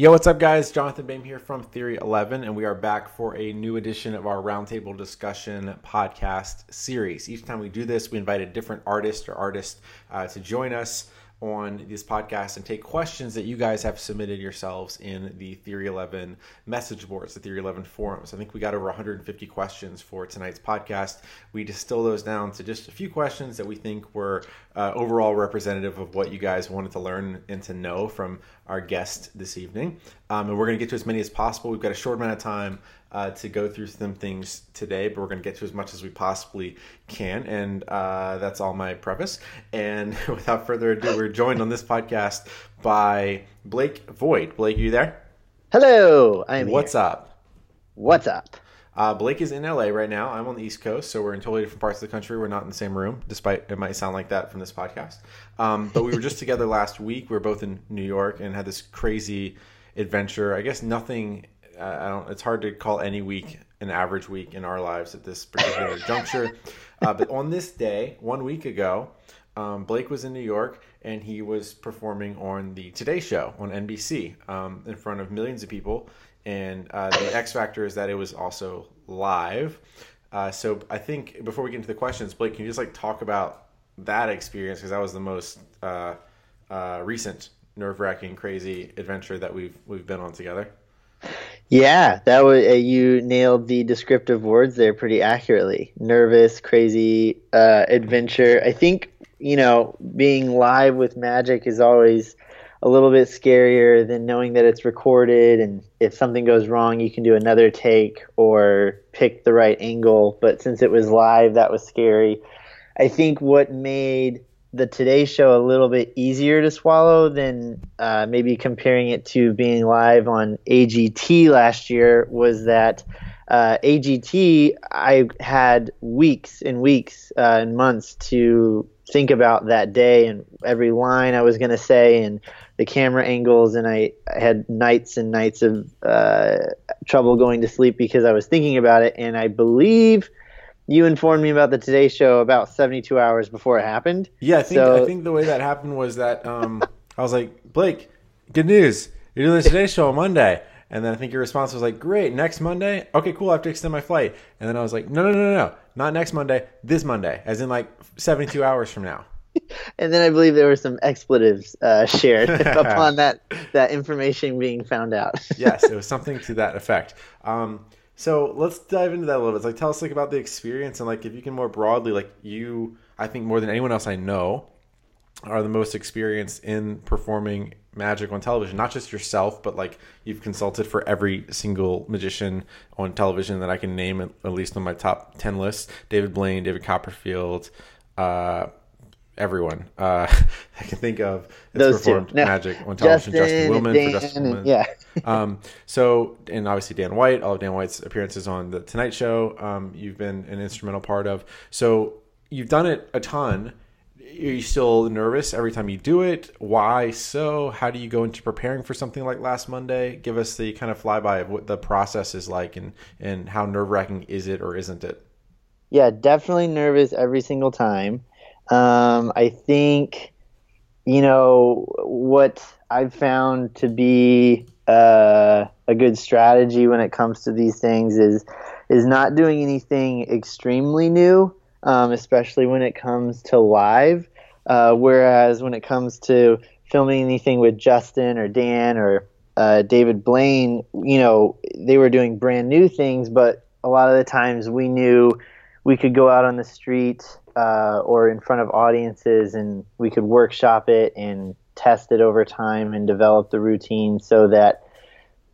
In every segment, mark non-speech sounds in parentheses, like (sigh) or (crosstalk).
Yo, what's up, guys? Jonathan Bayme here from Theory 11, and we are back for a new edition of our Roundtable Discussion podcast series. Each time we do this, we invite a different artist or artist uh, to join us on this podcast and take questions that you guys have submitted yourselves in the Theory 11 message boards, the Theory 11 forums. I think we got over 150 questions for tonight's podcast. We distill those down to just a few questions that we think were uh, overall representative of what you guys wanted to learn and to know from our guest this evening. Um, and we're going to get to as many as possible. We've got a short amount of time uh, to go through some things today, but we're going to get to as much as we possibly can. And uh, that's all my preface. And (laughs) without further ado, we're joined on this podcast by Blake Vogt. Blake, are you there? Hello, I'm What's here. up? What's up? Uh, Blake is in LA right now. I'm on the East Coast, so we're in totally different parts of the country. We're not in the same room, despite it might sound like that from this podcast. Um, but we were just (laughs) together last week. We were both in New York and had this crazy adventure. I guess nothing. I don't. It's hard to call any week an average week in our lives at this particular (laughs) juncture. Uh, but on this day, one week ago, um, Blake was in New York and he was performing on the Today Show on NBC um, in front of millions of people. And uh, the X factor is that it was also live. Uh, so I think before we get into the questions, Blake, can you just like talk about that experience because that was the most uh, uh, recent nerve wracking, crazy adventure that we've we've been on together. Yeah, that was uh, you nailed the descriptive words there pretty accurately. Nervous, crazy, uh, adventure. I think you know being live with magic is always a little bit scarier than knowing that it's recorded and if something goes wrong you can do another take or pick the right angle but since it was live that was scary i think what made the today show a little bit easier to swallow than uh, maybe comparing it to being live on agt last year was that uh, AGT, I had weeks and weeks uh, and months to think about that day and every line I was going to say and the camera angles. And I, I had nights and nights of uh, trouble going to sleep because I was thinking about it. And I believe you informed me about the Today Show about 72 hours before it happened. Yeah, I think So- I think the way that happened was that um, (laughs) I was like, Blake, good news. You're doing the Today Show on Monday. And then I think your response was like, great, next Monday? Okay, cool, I have to extend my flight. And then I was like, no, no, no, no, no, not next Monday, this Monday, as in like 72 hours from now. (laughs) And then I believe there were some expletives uh, shared (laughs) upon that, that information being found out. yes, it was something to that effect. Um, so let's dive into that a little bit. Like, tell us like about the experience and like if you can more broadly, like you, I think more than anyone else I know, are the most experienced in performing magic on television. Not just yourself, but like you've consulted for every single magician on television that I can name, at, least on my top ten list: David Blaine, David Copperfield. Uh, Everyone uh, (laughs) I can think of that's Those two. performed No, magic on television. Justin, Justin, Willman Dan, for Justin Willman yeah. (laughs) um, so, and obviously Dan White, all of Dan White's appearances on the Tonight Show, um, you've been an instrumental part of. So you've done it a ton. Are you still nervous every time you do it? Why so? How do you go into preparing for something like last Monday? Give us the kind of flyby of what the process is like and, and how nerve wracking is it or isn't it? Yeah, definitely nervous every single time. Um, I think, you know, what I've found to be uh, a good strategy when it comes to these things is is not doing anything extremely new, um, especially when it comes to live. Uh, whereas when it comes to filming anything with Justin or Dan or uh, David Blaine, you know, they were doing brand new things, but a lot of the times we knew we could go out on the street uh, or in front of audiences and we could workshop it and test it over time and develop the routine so that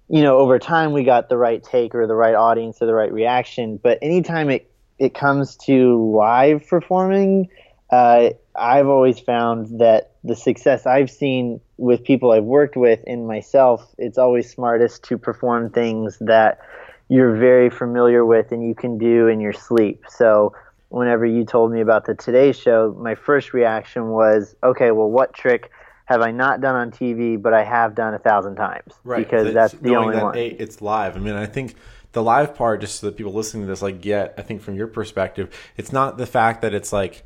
you know over time we got the right take or the right audience or the right reaction but anytime it it comes to live performing uh, i've always found that the success i've seen with people i've worked with and myself it's always smartest to perform things that you're very familiar with and you can do in your sleep. So whenever you told me about the Today Show, my first reaction was, okay, well, what trick have I not done on TV, but I have done a thousand times? Right. Because that's the knowing only that, one. A, it's live. I mean, I think the live part, just so that people listening to this like get, I think from your perspective, it's not the fact that it's like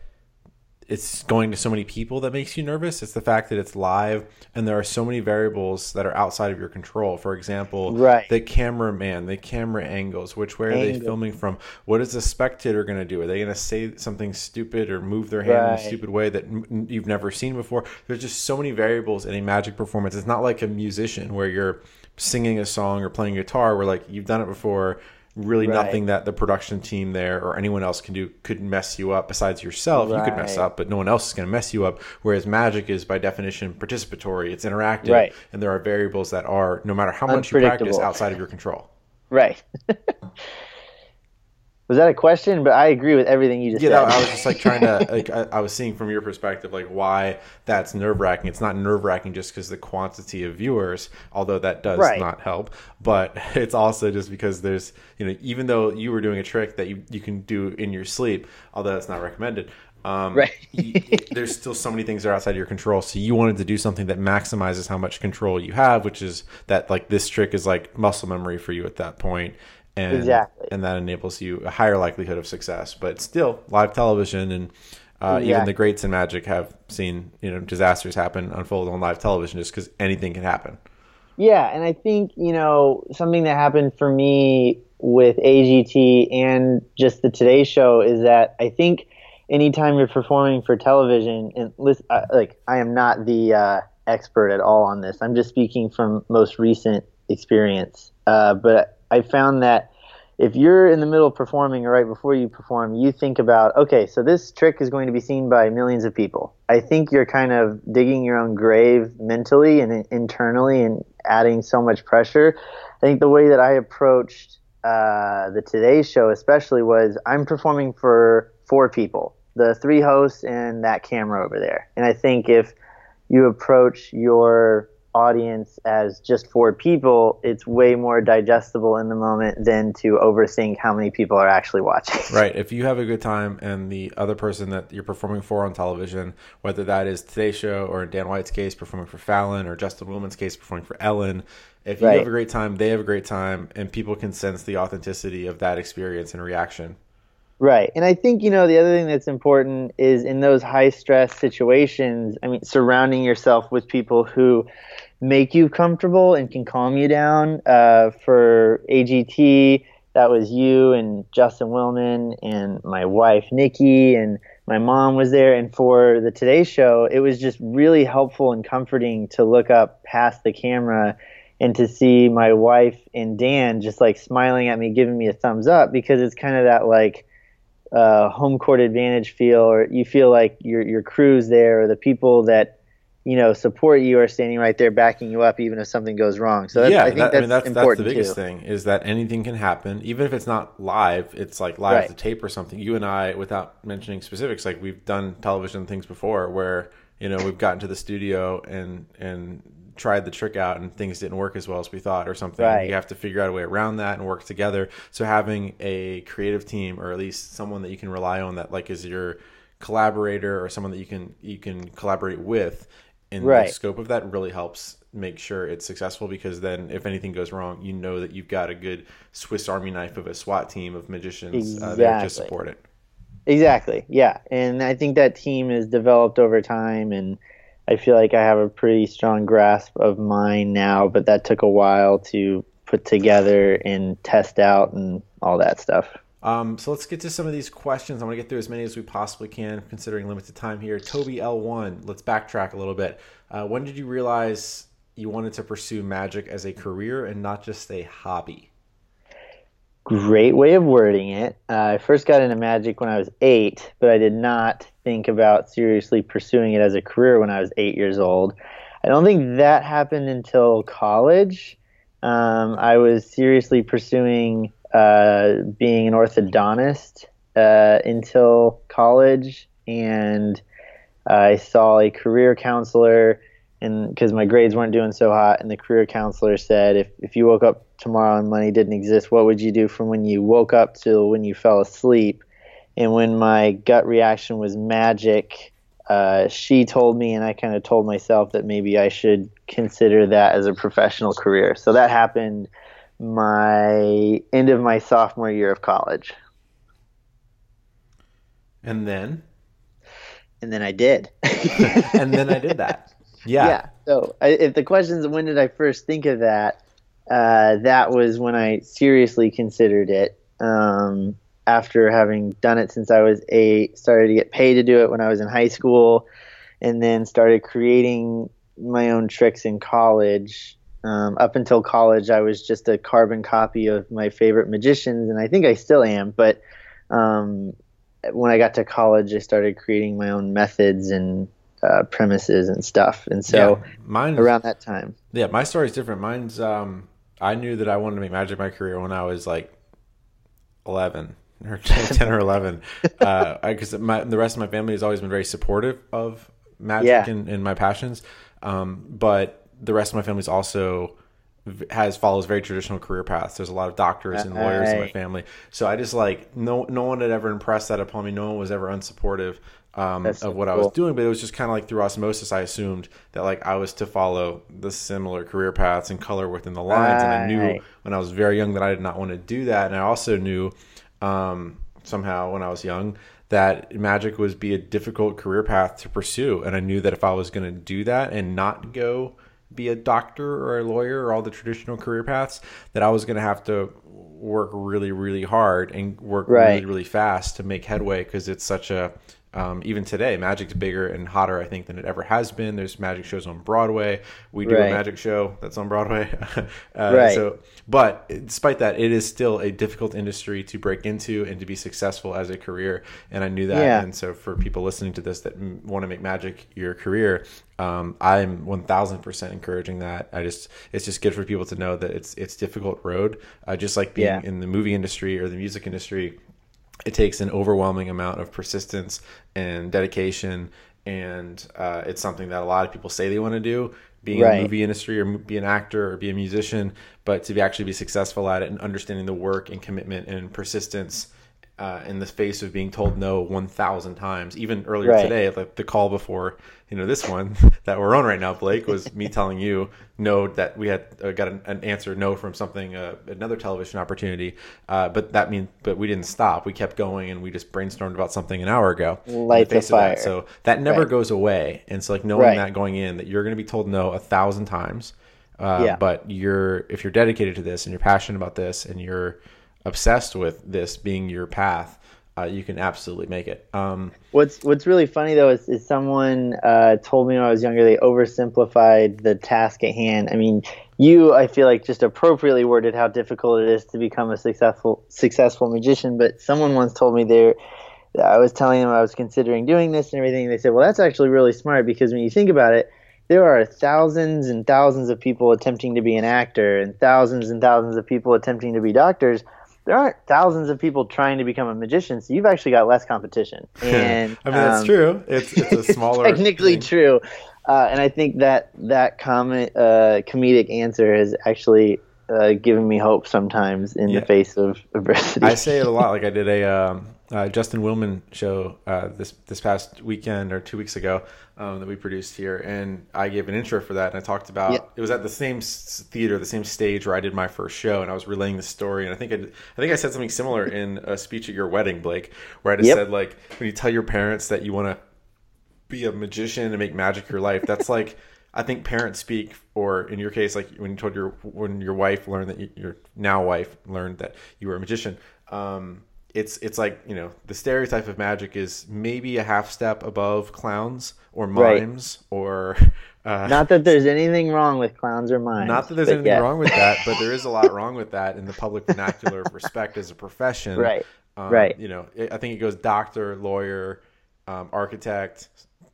it's going to so many people that makes you nervous. It's the fact that it's live and there are so many variables that are outside of your control. For example, right. the cameraman, the camera angles, which way are Angle. they filming from? What is the spectator going to do? Are they going to say something stupid or move their hand right. in a stupid way that you've never seen before? There's just so many variables in a magic performance. It's not like a musician where you're singing a song or playing guitar where like you've done it before really right. nothing that the production team there or anyone else can do could mess you up besides yourself. Right. You could mess up, but no one else is going to mess you up. Whereas magic is by definition participatory, it's interactive, right. and there are variables that are no matter how much you practice outside of your control. Right. (laughs) Was that a question? But I agree with everything you just yeah, said. Yeah, I was just like trying to (laughs) like I, I, was seeing from your perspective like why that's nerve wracking. It's not nerve wracking just because the quantity of viewers, although that does right. not help. But (laughs) it's also just because there's you know even though you were doing a trick that you you can do in your sleep, although that's not recommended. Um, right. you, there's still so many things that are outside of your control. So you wanted to do something that maximizes how much control you have, which is that like this trick is like muscle memory for you at that point and exactly. and that enables you a higher likelihood of success. But still, live television and uh, exactly. even the greats in magic have seen you know disasters happen unfold on live television just because anything can happen. Yeah, and I think you know something that happened for me with AGT and just the Today Show is that I think anytime you're performing for television, and listen, uh, like I am not the uh, expert at all on this. I'm just speaking from most recent experience. Uh, but I found that if you're in the middle of performing or right before you perform, you think about, okay, so this trick is going to be seen by millions of people. I think you're kind of digging your own grave mentally and internally and adding so much pressure. I think the way that I approached uh, the Today Show, especially, was I'm performing for four people the three hosts and that camera over there. And I think if you approach your audience as just four people, it's way more digestible in the moment than to overthink how many people are actually watching. (laughs) Right. If you have a good time and the other person that you're performing for on television, whether that is Today Show or in Dan White's case, performing for Fallon, or Justin Willman's case, performing for Ellen, if you right. have a great time, they have a great time, and people can sense the authenticity of that experience and reaction. Right. And I think, you know, the other thing that's important is in those high stress situations, I mean, surrounding yourself with people who make you comfortable and can calm you down. Uh, for AGT, that was you and Justin Willman and my wife, Nikki, and my mom was there. And for the Today Show, it was just really helpful and comforting to look up past the camera and to see my wife and Dan just like smiling at me, giving me a thumbs up because it's kind of that like, uh, home court advantage feel, or you feel like your your crew's there, or the people that you know support you are standing right there backing you up, even if something goes wrong. So yeah, I think that, that's, I mean, that's, important that's the biggest too. thing is that anything can happen, even if it's not live. It's like live right. to tape or something. You and I, without mentioning specifics, like we've done television things before where you know we've gotten to the studio and and tried the trick out and things didn't work as well as we thought or something. Right. You have to figure out a way around that and work together. So having a creative team or at least someone that you can rely on that like is your collaborator or someone that you can you can collaborate with in right. the scope of that really helps make sure it's successful because then if anything goes wrong, you know that you've got a good Swiss Army knife of a SWAT team of magicians exactly. uh, there to support it. Exactly. Yeah, and I think that team is developed over time and I feel like I have a pretty strong grasp of mine now, but that took a while to put together and test out and all that stuff. Um, so let's get to some of these questions. I want to get through as many as we possibly can, considering limited time here. Toby L1, let's backtrack a little bit. Uh, when did you realize you wanted to pursue magic as a career and not just a hobby? Great way of wording it. Uh, I first got into magic when I was eight, but I did not think about seriously pursuing it as a career when I was eight years old. I don't think that happened until college. Um, I was seriously pursuing uh, being an orthodontist uh, until college, and I saw a career counselor, and because my grades weren't doing so hot, and the career counselor said, if if you woke up tomorrow and money didn't exist, what would you do from when you woke up to when you fell asleep? And when my gut reaction was magic, uh, she told me, and I kind of told myself that maybe I should consider that as a professional career. So that happened my end of my sophomore year of college. And then? and then I did. (laughs) and then I did that. Yeah. Yeah. So I, if the question is when did I first think of that, uh, that was when I seriously considered it. Um, after having done it since I was eight, started to get paid to do it when I was in high school, and then started creating my own tricks in college. Um, up until college, I was just a carbon copy of my favorite magicians, and I think I still am. But um, when I got to college, I started creating my own methods and uh, premises and stuff. And so Yeah, mine around that time, Yeah, my story's different. Mine's um I knew that I wanted to make magic my career when I was like 11 or (laughs) (laughs) 10 or 11. Uh cuz my the rest of my family has always been very supportive of magic Yeah. and, and my passions. Um but the rest of my family's also has follows very traditional career paths. There's a lot of doctors and lawyers in my family. So I just like no no one had ever impressed that upon me. No one was ever unsupportive um, of what I was doing, but it was just kind of like through osmosis. I assumed that like I was to follow the similar career paths and color within the lines, and I knew when I was very young that I did not want to do that, and I also knew um, somehow when I was young that magic was be a difficult career path to pursue, and I knew that if I was going to do that and not go be a doctor or a lawyer or all the traditional career paths, that I was going to have to work really, really hard and work really, really fast to make headway because it's such a um, even today, magic's bigger and hotter, I think, than it ever has been. There's magic shows on Broadway. We do Right. a magic show that's on Broadway. (laughs) uh, Right. So, but despite that, it is still a difficult industry to break into and to be successful as a career. And I knew that. Yeah. And so, for people listening to this that m- want to make magic your career, um, I'm 1,000% encouraging that. I just, it's just good for people to know that it's it's difficult road. Uh, just like being Yeah. in the movie industry or the music industry, it takes an overwhelming amount of persistence and dedication and uh, it's something that a lot of people say they want to do being in the movie industry or be an actor or be a musician but to be actually be successful at it and understanding the work and commitment and persistence uh, in the face of being told no 1000 times even earlier Right. today like the call before you know this one (laughs) that we're on right now blake was me (laughs) telling you no that we had uh, got an, an answer no from something uh, another television opportunity uh, but that means but we didn't stop we kept going and we just brainstormed about something an hour ago in the face of that. fire. so that never Right. goes away and so like knowing Right. that going in that you're going to be told no a thousand times uh, Yeah. but you're if you're dedicated to this and you're passionate about this and you're obsessed with this being your path uh, you can absolutely make it um, What's What's really funny though is, is someone uh, told me when I was younger they oversimplified the task at hand. I mean, you I feel like just appropriately worded how difficult it is to become a successful successful magician. But someone once told me there, I was telling them I was considering doing this and everything. They said, "Well, that's actually really smart because when you think about it." There are thousands and thousands of people attempting to be an actor, and thousands and thousands of people attempting to be doctors there aren't thousands of people trying to become a magician, so you've actually got less competition. And (laughs) I mean that's um, true it's, it's a (laughs) smaller technically thing. true. Uh, and I think that that comment, uh, comedic answer has actually uh, given me hope sometimes in Yeah. the face of adversity. I say it a lot. Like I did a um, uh, Justin Willman show uh, this this past weekend or two weeks ago um, that we produced here, and I gave an intro for that, and I talked about Yeah. it was at the same theater, the same stage where I did my first show, and I was relaying the story, and I think I, I think I said something similar in a speech at your wedding, Blake, where I just Yep. said like when you tell your parents that you want to be a magician and make magic your life. That's like (laughs) I think parents speak, or in your case, like when you told your when your wife learned that you, your now wife learned that you were a magician. Um, it's it's like you know the stereotype of magic is maybe a half step above clowns or Right. mimes or (laughs) uh, Not that there's anything wrong with clowns or mimes. not that there's anything yeah. wrong with that, but there is a lot (laughs) wrong with that in the public vernacular of respect as a profession. Right. Um, Right. You know, I think it goes doctor, lawyer, um, architect,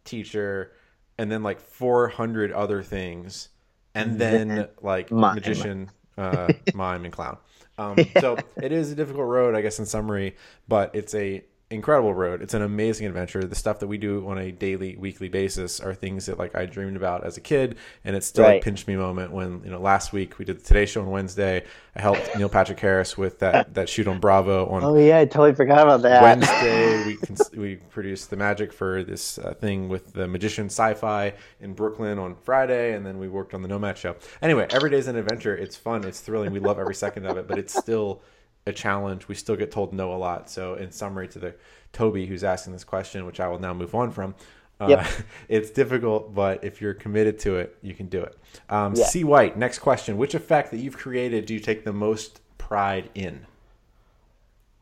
teacher, and then like 400 other things, and then like Mime. magician, uh, (laughs) mime, and clown. Um, so it is a difficult road, I guess, in summary, but it's a incredible road. It's an amazing adventure. The stuff that we do on a daily, weekly basis are things that like I dreamed about as a kid, and it's still Right. a pinch me moment when you know last week we did the Today Show on Wednesday. I helped (laughs) Neil Patrick Harris with that that shoot on Bravo on Oh yeah, I totally forgot about that. Wednesday. (laughs) we cons- we produced the magic for this uh, thing with the magician sci-fi in Brooklyn on Friday, and then we worked on the Nomad show. Anyway, every day is an adventure. It's fun. It's thrilling. We love every second of it, but it's still a challenge. We still get told no a lot. So, in summary, to the Toby who's asking this question, which I will now move on from, uh, yep. (laughs) it's difficult, but if you're committed to it, you can do it. Um, yeah. C. White, next question. Which effect that you've created do you take the most pride in?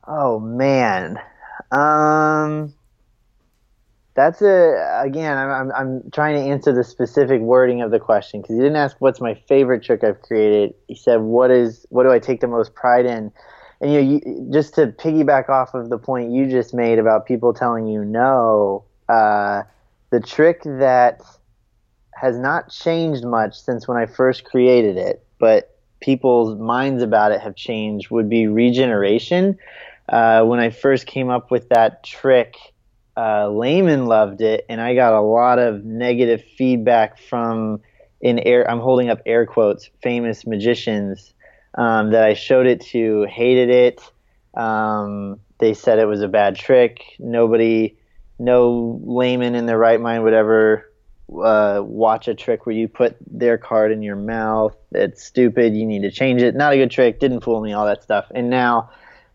Oh, man. Um, that's a again. I'm, I'm I'm trying to answer the specific wording of the question because he didn't ask what's my favorite trick I've created. He said what is what do I take the most pride in, and you know you, just to piggyback off of the point you just made about people telling you no. Uh, the trick that has not changed much since when I first created it, but people's minds about it have changed would be regeneration. Uh, when I first came up with that trick uh, Layman loved it, and I got a lot of negative feedback from in air. I'm holding up air quotes, famous magicians um, that I showed it to hated it. Um, they said it was a bad trick. Nobody, no layman in their right mind would ever uh, watch a trick where you put their card in your mouth. It's stupid. You need to change it. Not a good trick. Didn't fool me. All that stuff. And now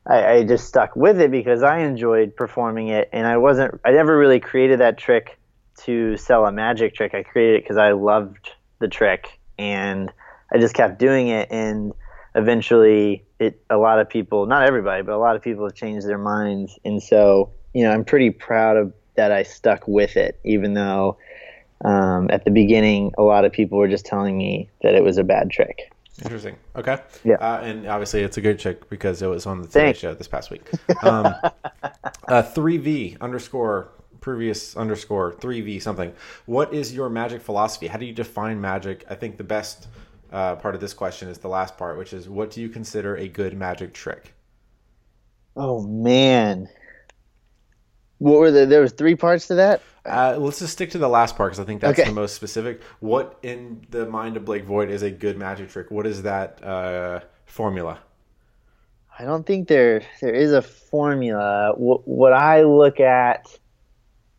I, I just stuck with it because I enjoyed performing it, and I wasn't. I never really created that trick to sell a magic trick. I created it because I loved the trick, and I just kept doing it. And eventually, it a lot of people, not everybody, but a lot of people have changed their minds. And so, you know, I'm pretty proud of that. I stuck with it, even though um, at the beginning, a lot of people were just telling me that it was a bad trick. Interesting. Okay. Yeah. Uh, and obviously, it's a good trick because it was on the Today show this past week. Um, (laughs) uh, 3V underscore previous underscore 3V something. What is your magic philosophy? How do you define magic? I think the best uh, part of this question is the last part, which is what do you consider a good magic trick? Oh, man. What were the? There were three parts to that. Uh, let's just stick to the last part because I think that's okay. the most specific. What in the mind of Blake Vogt is a good magic trick? What is that uh, formula? I don't think there there is a formula. What, what I look at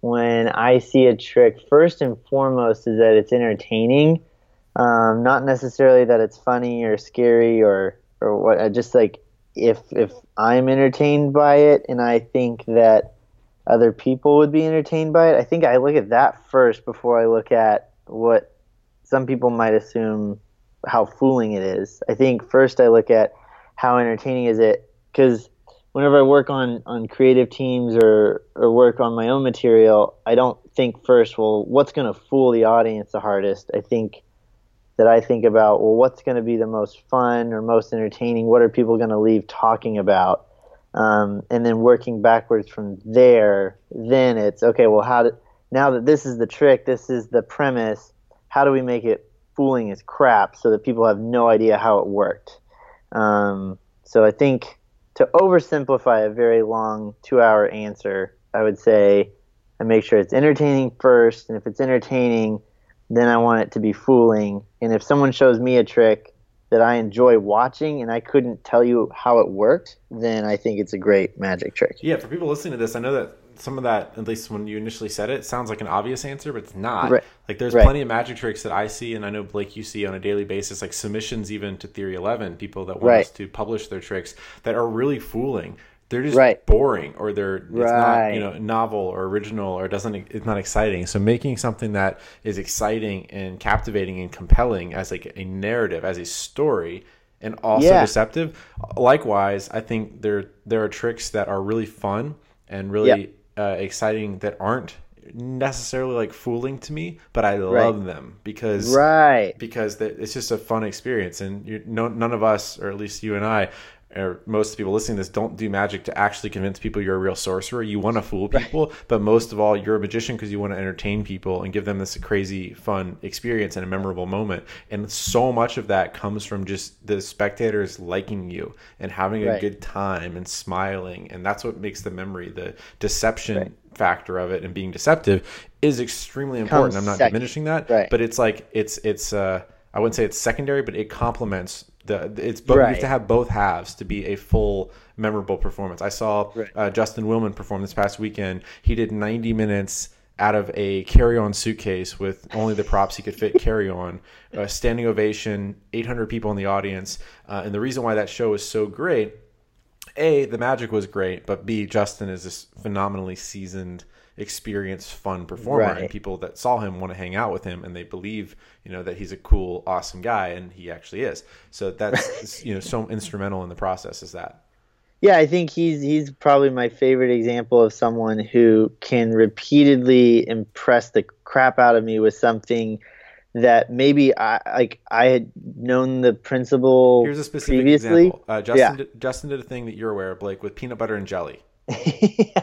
when I see a trick, first and foremost, is that it's entertaining. Um, not necessarily that it's funny or scary or or what. Just like if if I'm entertained by it, and I think that other people would be entertained by it. I think I look at that first before I look at what some people might assume how fooling it is. I think first I look at how entertaining is it because whenever I work on on creative teams or or work on my own material, I don't think first, well, what's going to fool the audience the hardest? I think that I think about, well, what's going to be the most fun or most entertaining? What are people going to leave talking about? um, and then working backwards from there, then it's okay. Well, how do, now that this is the trick, this is the premise. How do we make it fooling as crap so that people have no idea how it worked? Um, so I think to oversimplify a very long two-hour answer, I would say I make sure it's entertaining first, and if it's entertaining, then I want it to be fooling. And if someone shows me a trick that I enjoy watching and I couldn't tell you how it worked, then I think it's a great magic trick. Yeah, for people listening to this, I know that some of that, at least when you initially said it, sounds like an obvious answer, but it's not. Right. Like there's right. plenty of magic tricks that I see, and I know Blake, you see on a daily basis, like submissions even to Theory Eleven, people that want right. us to publish their tricks that are really fooling they're just right. boring or they're it's right. not you know novel or original or doesn't it's not exciting so making something that is exciting and captivating and compelling as like a narrative as a story and also yeah. deceptive likewise i think there there are tricks that are really fun and really yep. uh, exciting that aren't necessarily like fooling to me, but I love right. them because right because it's just a fun experience, and no, none of us, or at least you and I, or most people listening to this don't do magic to actually convince people you're a real sorcerer. You want to fool people, right. but most of all, you're a magician because you want to entertain people and give them this crazy, fun experience and a memorable moment. And so much of that comes from just the spectators liking you and having a right. good time and smiling. And that's what makes the memory, the deception right. factor of it and being deceptive is extremely important. I'm not second. diminishing that, but it's like, it's, it's, uh, I wouldn't say it's secondary, but it complements the it's both, right. you have to have both halves to be a full memorable performance. I saw right. uh, Justin Willman perform this past weekend. He did 90 minutes out of a carry-on suitcase with only the props he could fit carry on. (laughs) A standing ovation, 800 people in the audience, uh, and the reason why that show is so great a the magic was great, but b Justin is this phenomenally seasoned, experienced, fun performer, Right. and people that saw him want to hang out with him, and they believe you know that he's a cool, awesome guy, and he actually is. So that's (laughs) you know so instrumental in the process is that. Yeah, I think he's he's probably my favorite example of someone who can repeatedly impress the crap out of me with something that maybe I like I had known the principle Here's a specific previously. example. Uh, Justin, Yeah. did, Justin did a thing that you're aware of, Blake, with peanut butter and jelly. (laughs) yeah.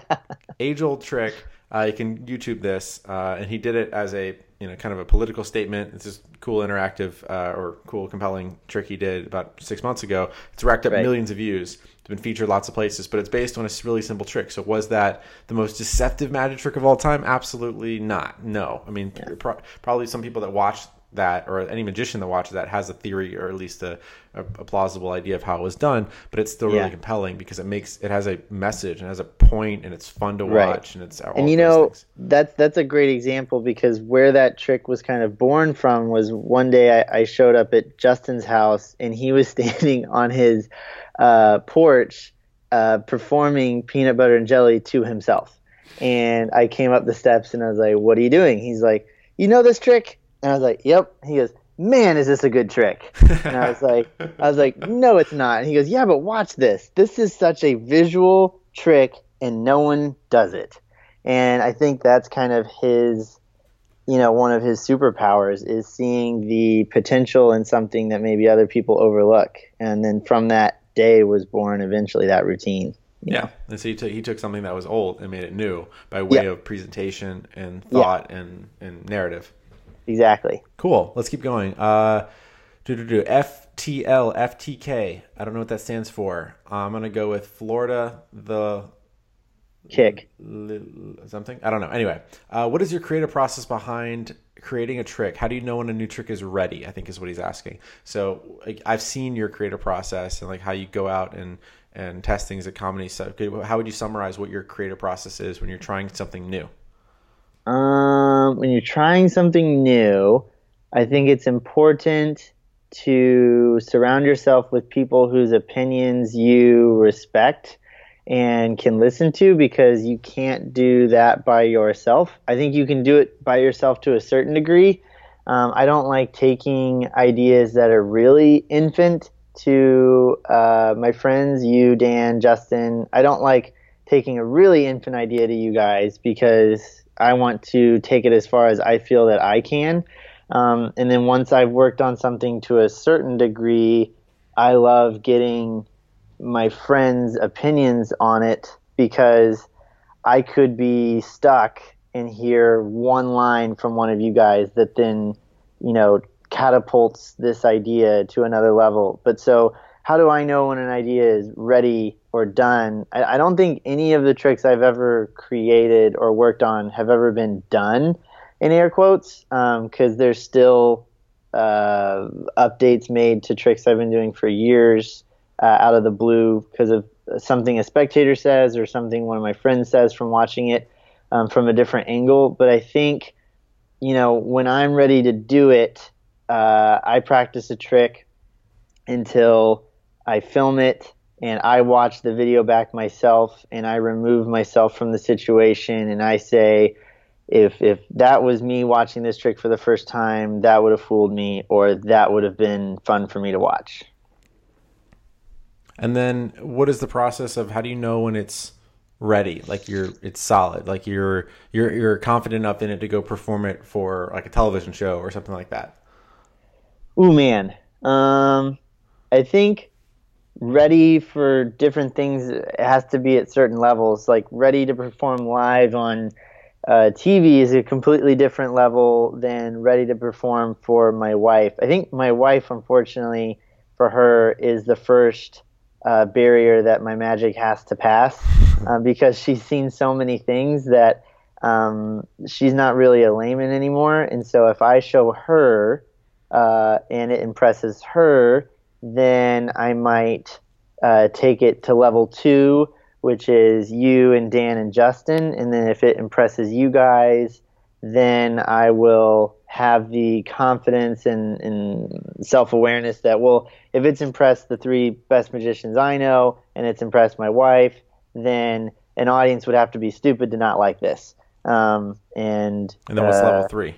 age old trick. Uh, you can YouTube this, uh, and he did it as a you know kind of a political statement. It's this cool, interactive, uh, or cool, compelling trick he did about six months ago. It's racked up Right. millions of views. It's been featured lots of places, but it's based on a really simple trick. So was that the most deceptive magic trick of all time? Absolutely not. No. I mean, pro- probably some people that watch that or any magician that watches that has a theory or at least a, a, a plausible idea of how it was done but it's still really Yeah. compelling because it makes it has a message and has a point and it's fun to Right. watch and it's all and you know things. that's that's a great example because where that trick was kind of born from was one day I, I showed up at Justin's house and he was (laughs) standing on his uh, porch uh, performing peanut butter and jelly to himself and I came up the steps and I was like what are you doing he's like you know this trick and I was like yep. He goes man is this a good trick? And I was like I was like no it's not. And he goes yeah but watch this. This is such a visual trick and no one does it. And I think that's kind of his, you know, one of his superpowers is seeing the potential in something that maybe other people overlook. And then from that day was born eventually that routine. yeah. And so he took, he took something that was old and made it new by way Yeah. of presentation and thought and, and narrative Exactly. cool. Let's keep going. Uh do, do, do. ftl ftk i don't know what that stands for. I'm gonna go with florida the Kick. something? I don't know. Anyway uh, what is your creative process behind creating a trick? How do you know when a new trick is ready i think is what he's asking. So like, i've seen your creative process and like how you go out and and test things at comedy. So how would you summarize what your creative process is when you're trying something new Um, when you're trying something new, I think it's important to surround yourself with people whose opinions you respect and can listen to because you can't do that by yourself. I think you can do it by yourself to a certain degree. Um, I don't like taking ideas that are really infant to uh, my friends, you, Dan, Justin. I don't like taking a really infant idea to you guys because I want to take it as far as I feel that I can. Um, and then once I've worked on something to a certain degree, I love getting my friends' opinions on it because I could be stuck and hear one line from one of you guys that then, you know, catapults this idea to another level. But so, how do I know when an idea is ready or done? I, I don't think any of the tricks I've ever created or worked on have ever been done in air quotes because there's still uh, updates made to tricks I've been doing for years uh, out of the blue because of something a spectator says or something one of my friends says from watching it um, from a different angle. But I think, you know, when I'm ready to do it, uh, I practice a trick until I film it and I watch the video back myself and I remove myself from the situation and I say, if if that was me watching this trick for the first time, that would have fooled me, or that would have been fun for me to watch. And then what is the process of how do you know when it's ready? Like you're it's solid. Like you're you're you're confident enough in it to go perform it for like a television show or something like that. Ooh man, um, I think ready for different things it has to be at certain levels. Like ready to perform live on uh, TV is a completely different level than ready to perform for my wife. I think my wife, unfortunately, for her is the first uh, barrier that my magic has to pass uh, (laughs) because she's seen so many things that um, she's not really a layman anymore. And so if I show her uh, and it impresses her, then I might uh, take it to level two, which is you and Dan and Justin. And then if it impresses you guys, then I will have the confidence and, and self awareness that, well, if it's impressed the three best magicians I know and it's impressed my wife, then an audience would have to be stupid to not like this. Um, and and then what's uh, level three?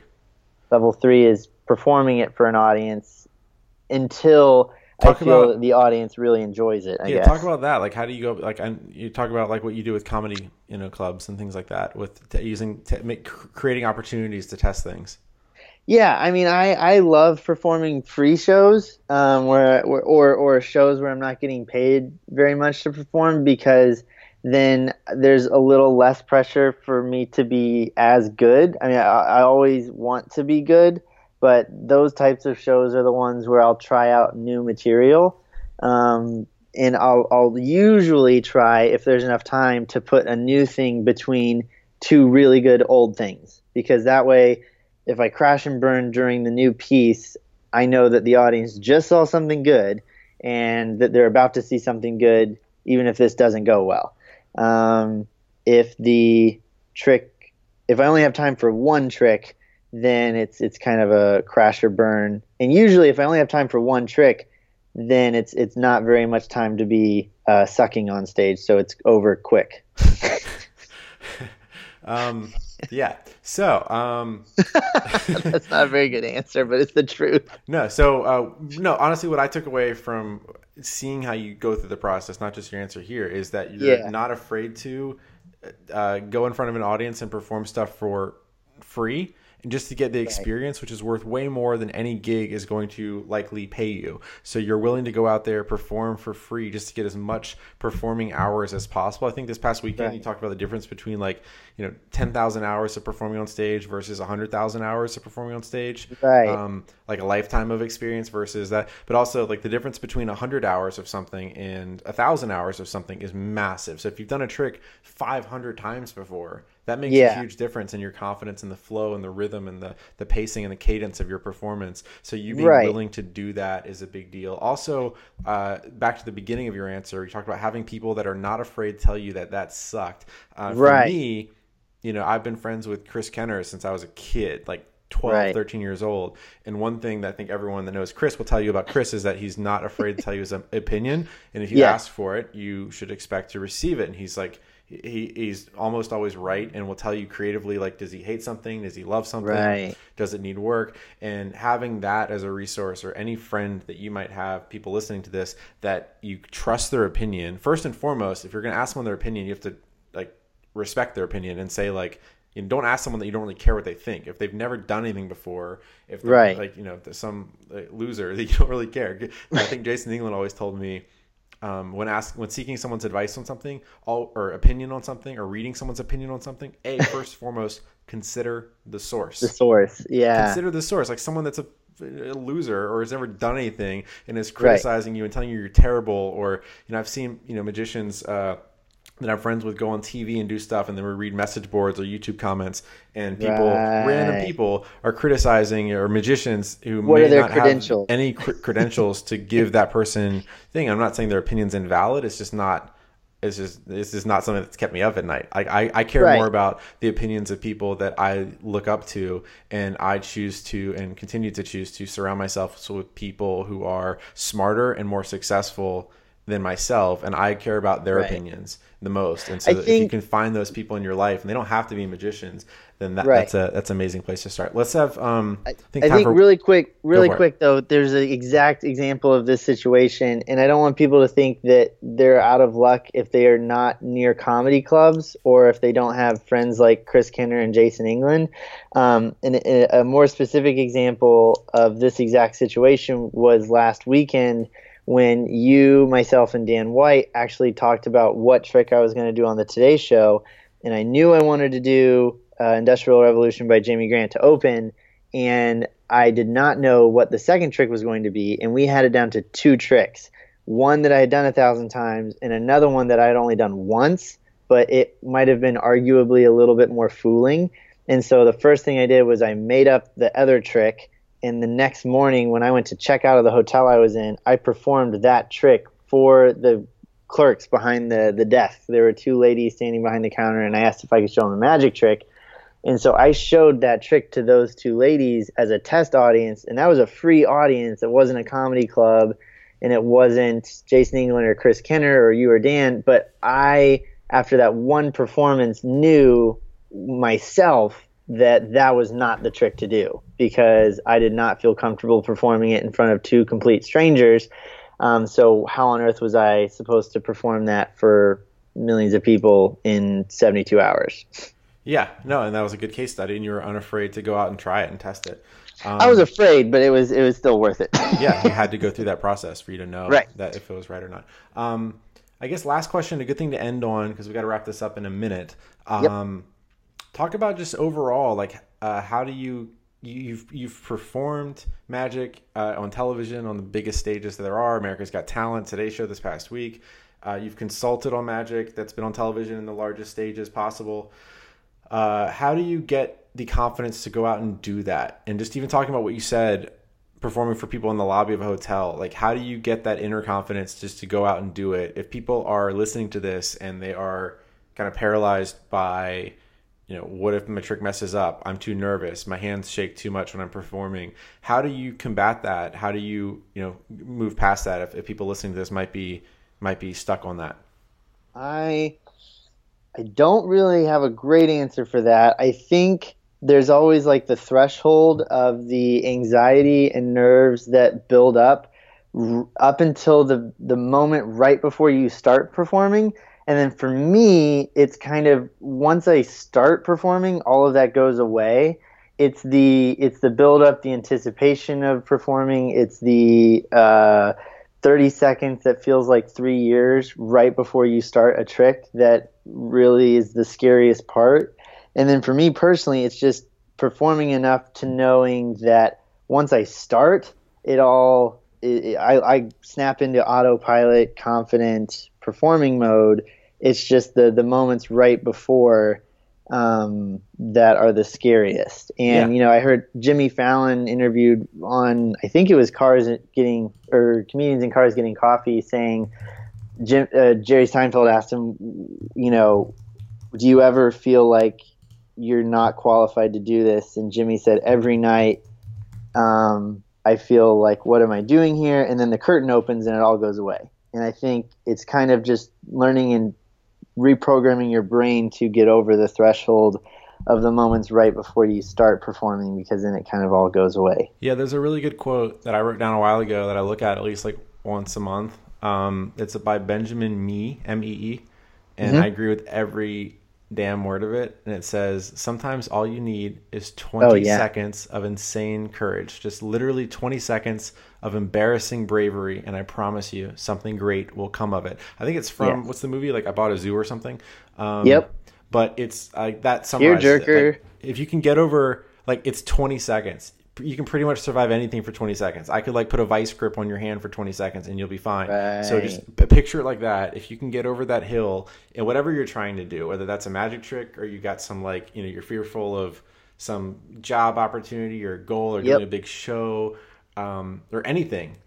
Level three is performing it for an audience until talk about, the audience really enjoys it. I yeah, guess. talk about that. Like, how do you go? Like, you talk about like what you do with comedy, you know, clubs and things like that, with t- using t- make, creating opportunities to test things. Yeah, I mean, I, I love performing free shows, um, where, where or or shows where I'm not getting paid very much to perform because then there's a little less pressure for me to be as good. I mean, I, I always want to be good, but those types of shows are the ones where I'll try out new material. Um, and I'll, I'll usually try, if there's enough time, to put a new thing between two really good old things. Because that way, if I crash and burn during the new piece, I know that the audience just saw something good and that they're about to see something good, even if this doesn't go well. Um, if the trick, if I only have time for one trick, then it's it's kind of a crash or burn. And usually, if I only have time for one trick, then it's it's not very much time to be uh, sucking on stage, so it's over quick. (laughs) um, yeah. So um... (laughs) that's not a very good answer, but it's the truth. No. So uh, no. Honestly, what I took away from seeing how you go through the process, not just your answer here, is that you're yeah. not afraid to uh, go in front of an audience and perform stuff for free and just to get the experience, which is worth way more than any gig is going to likely pay you. So you're willing to go out there, perform for free just to get as much performing hours as possible. I think this past weekend right. you talked about the difference between like, you know, 10,000 hours of performing on stage versus 100,000 hours of performing on stage. Right. Um, like a lifetime of experience versus that. But also like the difference between 100 hours of something and 1,000 hours of something is massive. So if you've done a trick 500 times before, that makes yeah. a huge difference in your confidence in the flow and the rhythm and the, the pacing and the cadence of your performance. So you being right. willing to do that is a big deal. Also, uh, back to the beginning of your answer, you talked about having people that are not afraid to tell you that that sucked. Uh, for right. me, you know, I've been friends with Chris Kenner since I was a kid, like 12, right. 13 years old. And one thing that I think everyone that knows Chris will tell you about Chris is that he's not afraid to tell you his opinion. And if you yeah. ask for it, you should expect to receive it. And he's like, he, he's almost always right and will tell you creatively like does he hate something? Does he love something? Right. does it need work? And having that as a resource or any friend that you might have people listening to this that you trust their opinion first and foremost if you're going to ask someone their opinion you have to like respect their opinion and say like you know, don't ask someone that you don't really care what they think. If they've never done anything before if right. like you know some like, loser that you don't really care. I think jason england always told me um, when ask when seeking someone's advice on something, all or opinion on something, or reading someone's opinion on something, a (laughs) first foremost consider the source. The source, yeah. Consider the source, like someone that's a, a loser or has never done anything and is criticizing right. you and telling you you're terrible. Or you know, I've seen you know magicians. Uh, that I'm friends with go on TV and do stuff, and then we read message boards or YouTube comments, and people, right. random people, are criticizing or magicians who what may not have any cr- (laughs) credentials to give that person thing. I'm not saying their opinion's invalid. It's just not. It's just this is not something that's kept me up at night. I I, I care right. more about the opinions of people that I look up to, and I choose to and continue to choose to surround myself with people who are smarter and more successful than myself, and I care about their right. opinions the most. And so, think, if you can find those people in your life, and they don't have to be magicians, then that, right. that's a that's an amazing place to start. Let's have. Um, I think, I think for, really quick, really quick it. though. There's an exact example of this situation, and I don't want people to think that they're out of luck if they are not near comedy clubs or if they don't have friends like Chris Kenner and Jason England. Um, and a more specific example of this exact situation was last weekend when you, myself, and Dan White actually talked about what trick I was going to do on the Today Show, and I knew I wanted to do uh, Industrial Revolution by Jamie Grant to open, and I did not know what the second trick was going to be, and we had it down to two tricks. One that I had done a thousand times, and another one that I had only done once, but it might have been arguably a little bit more fooling. And so the first thing I did was I made up the other trick and the next morning when I went to check out of the hotel I was in, I performed that trick for the clerks behind the, the desk. There were two ladies standing behind the counter, and I asked if I could show them a magic trick. And so I showed that trick to those two ladies as a test audience, and that was a free audience. It wasn't a comedy club, and it wasn't Jason England or Chris Kenner or you or Dan. But I, after that one performance, knew myself that that was not the trick to do because I did not feel comfortable performing it in front of two complete strangers. Um, so how on earth was I supposed to perform that for millions of people in 72 hours? Yeah, no, and that was a good case study, and you were unafraid to go out and try it and test it. Um, I was afraid, but it was it was still worth it. (laughs) yeah, you had to go through that (laughs) process for you to know right. that if it was right or not. Um, I guess last question, a good thing to end on because we got to wrap this up in a minute. Um, yep. Talk about just overall, like uh, how do you you've you've performed magic uh, on television on the biggest stages that there are. America's Got Talent, Today Show this past week. Uh, you've consulted on magic that's been on television in the largest stages possible. Uh, how do you get the confidence to go out and do that? And just even talking about what you said, performing for people in the lobby of a hotel, like how do you get that inner confidence just to go out and do it? If people are listening to this and they are kind of paralyzed by, you know, what if my trick messes up? I'm too nervous. My hands shake too much when I'm performing. How do you combat that? How do you, you know, move past that if, if people listening to this might be might be stuck on that? I I don't really have a great answer for that. I think there's always like the threshold of the anxiety and nerves that build up r- up until the the moment right before you start performing. And then for me, it's kind of once I start performing, all of that goes away. It's the it's the build up, the anticipation of performing. It's the uh, 30 seconds that feels like three years right before you start a trick that really is the scariest part. And then for me personally, it's just performing enough to knowing that once I start, it all, it, I, I snap into autopilot, confident performing mode. It's just the, the moments right before um, that are the scariest. And yeah. you know, I heard Jimmy Fallon interviewed on I think it was Cars getting or comedians in cars getting coffee, saying Jim, uh, Jerry Seinfeld asked him, you know, do you ever feel like you're not qualified to do this? And Jimmy said every night. Um, I feel like, what am I doing here? And then the curtain opens and it all goes away. And I think it's kind of just learning and reprogramming your brain to get over the threshold of the moments right before you start performing because then it kind of all goes away. Yeah, there's a really good quote that I wrote down a while ago that I look at at least like once a month. Um, it's by Benjamin Mee, M E E, and mm-hmm. I agree with every damn word of it. And it says, Sometimes all you need is 20 oh, yeah. seconds of insane courage. Just literally 20 seconds of embarrassing bravery. And I promise you, something great will come of it. I think it's from, what's the movie? Like, I bought a zoo or something. Um, yep. But it's like that summarizes Tearjerker. Like, if you can get over, like, it's 20 seconds you can pretty much survive anything for 20 seconds. I could like put a vice grip on your hand for 20 seconds and you'll be fine. Right. So just picture it like that. If you can get over that hill and whatever you're trying to do, whether that's a magic trick or you got some like, you know, you're fearful of some job opportunity or goal or doing a big show um, or anything.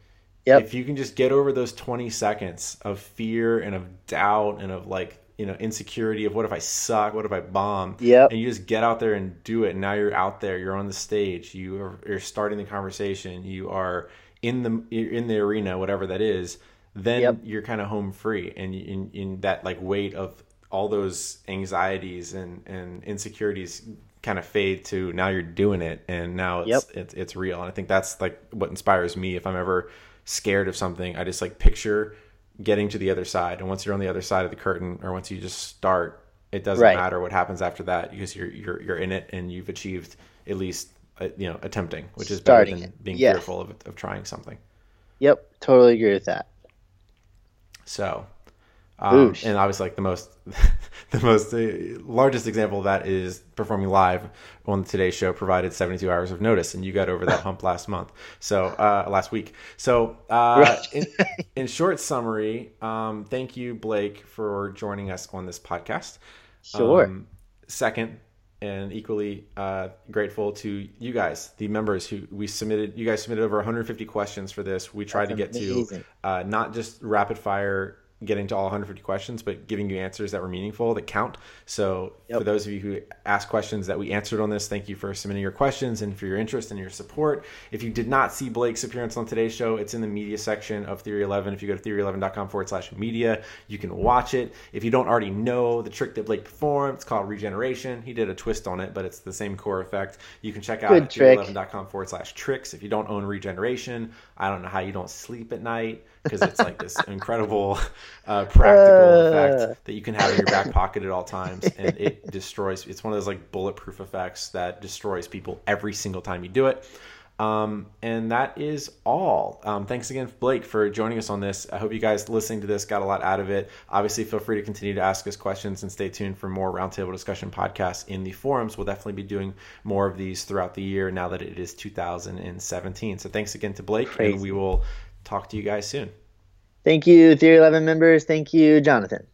Yep. If you can just get over those 20 seconds of fear and of doubt and of like you know insecurity of what if I suck, what if I bomb, yeah, and you just get out there and do it. And now you're out there, you're on the stage, you are you're starting the conversation, you are in the in the arena, whatever that is. Then yep. you're kind of home free, and in, in that like weight of all those anxieties and and insecurities kind of fade to now you're doing it and now it's, yep. it's it's real and i think that's like what inspires me if i'm ever scared of something i just like picture getting to the other side. And once you're on the other side of the curtain, or once you just start, it doesn't right. matter what happens after that because you're you're you're in it and you've achieved at least uh, you know attempting, which is Starting better than being yes. fearful of of trying something. Yep, totally agree with that. So, um, and obviously, like the most, (laughs) the most uh, largest example of that is performing live on the Today Show. Provided 72 hours of notice, and you got over that hump last month. So uh, last week. So uh, in, in, short summary, um, thank you, Blake, for joining us on this podcast. Sure. Um, second, and equally uh, grateful to you guys, the members who we submitted. You guys submitted over 150 questions for this. We tried That's to get amazing. to uh, not just rapid fire getting to all 150 questions, but giving you answers that were meaningful that count. So yep. for those of you who asked questions that we answered on this, thank you for submitting your questions and for your interest and your support. If you did not see Blake's appearance on today's show, it's in the media section of Theory 11. If you go to theory11.com forward slash media, you can watch it. If you don't already know the trick that Blake performed, it's called regeneration. He did a twist on it, but it's the same core effect. You can check out theory11.com forward slash tricks. If you don't own regeneration, I don't know how you don't sleep at night because it's like this incredible uh, practical uh, effect that you can have in your back pocket at all times, and it destroys. It's one of those like bulletproof effects that destroys people every single time you do it. Um, and that is all. Um, thanks again, Blake, for joining us on this. I hope you guys listening to this got a lot out of it. Obviously, feel free to continue to ask us questions and stay tuned for more roundtable discussion podcasts in the forums. We'll definitely be doing more of these throughout the year now that it is 2017. So thanks again to Blake, Crazy. and we will talk to you guys soon. Thank you, Theory 11 members. Thank you, Jonathan.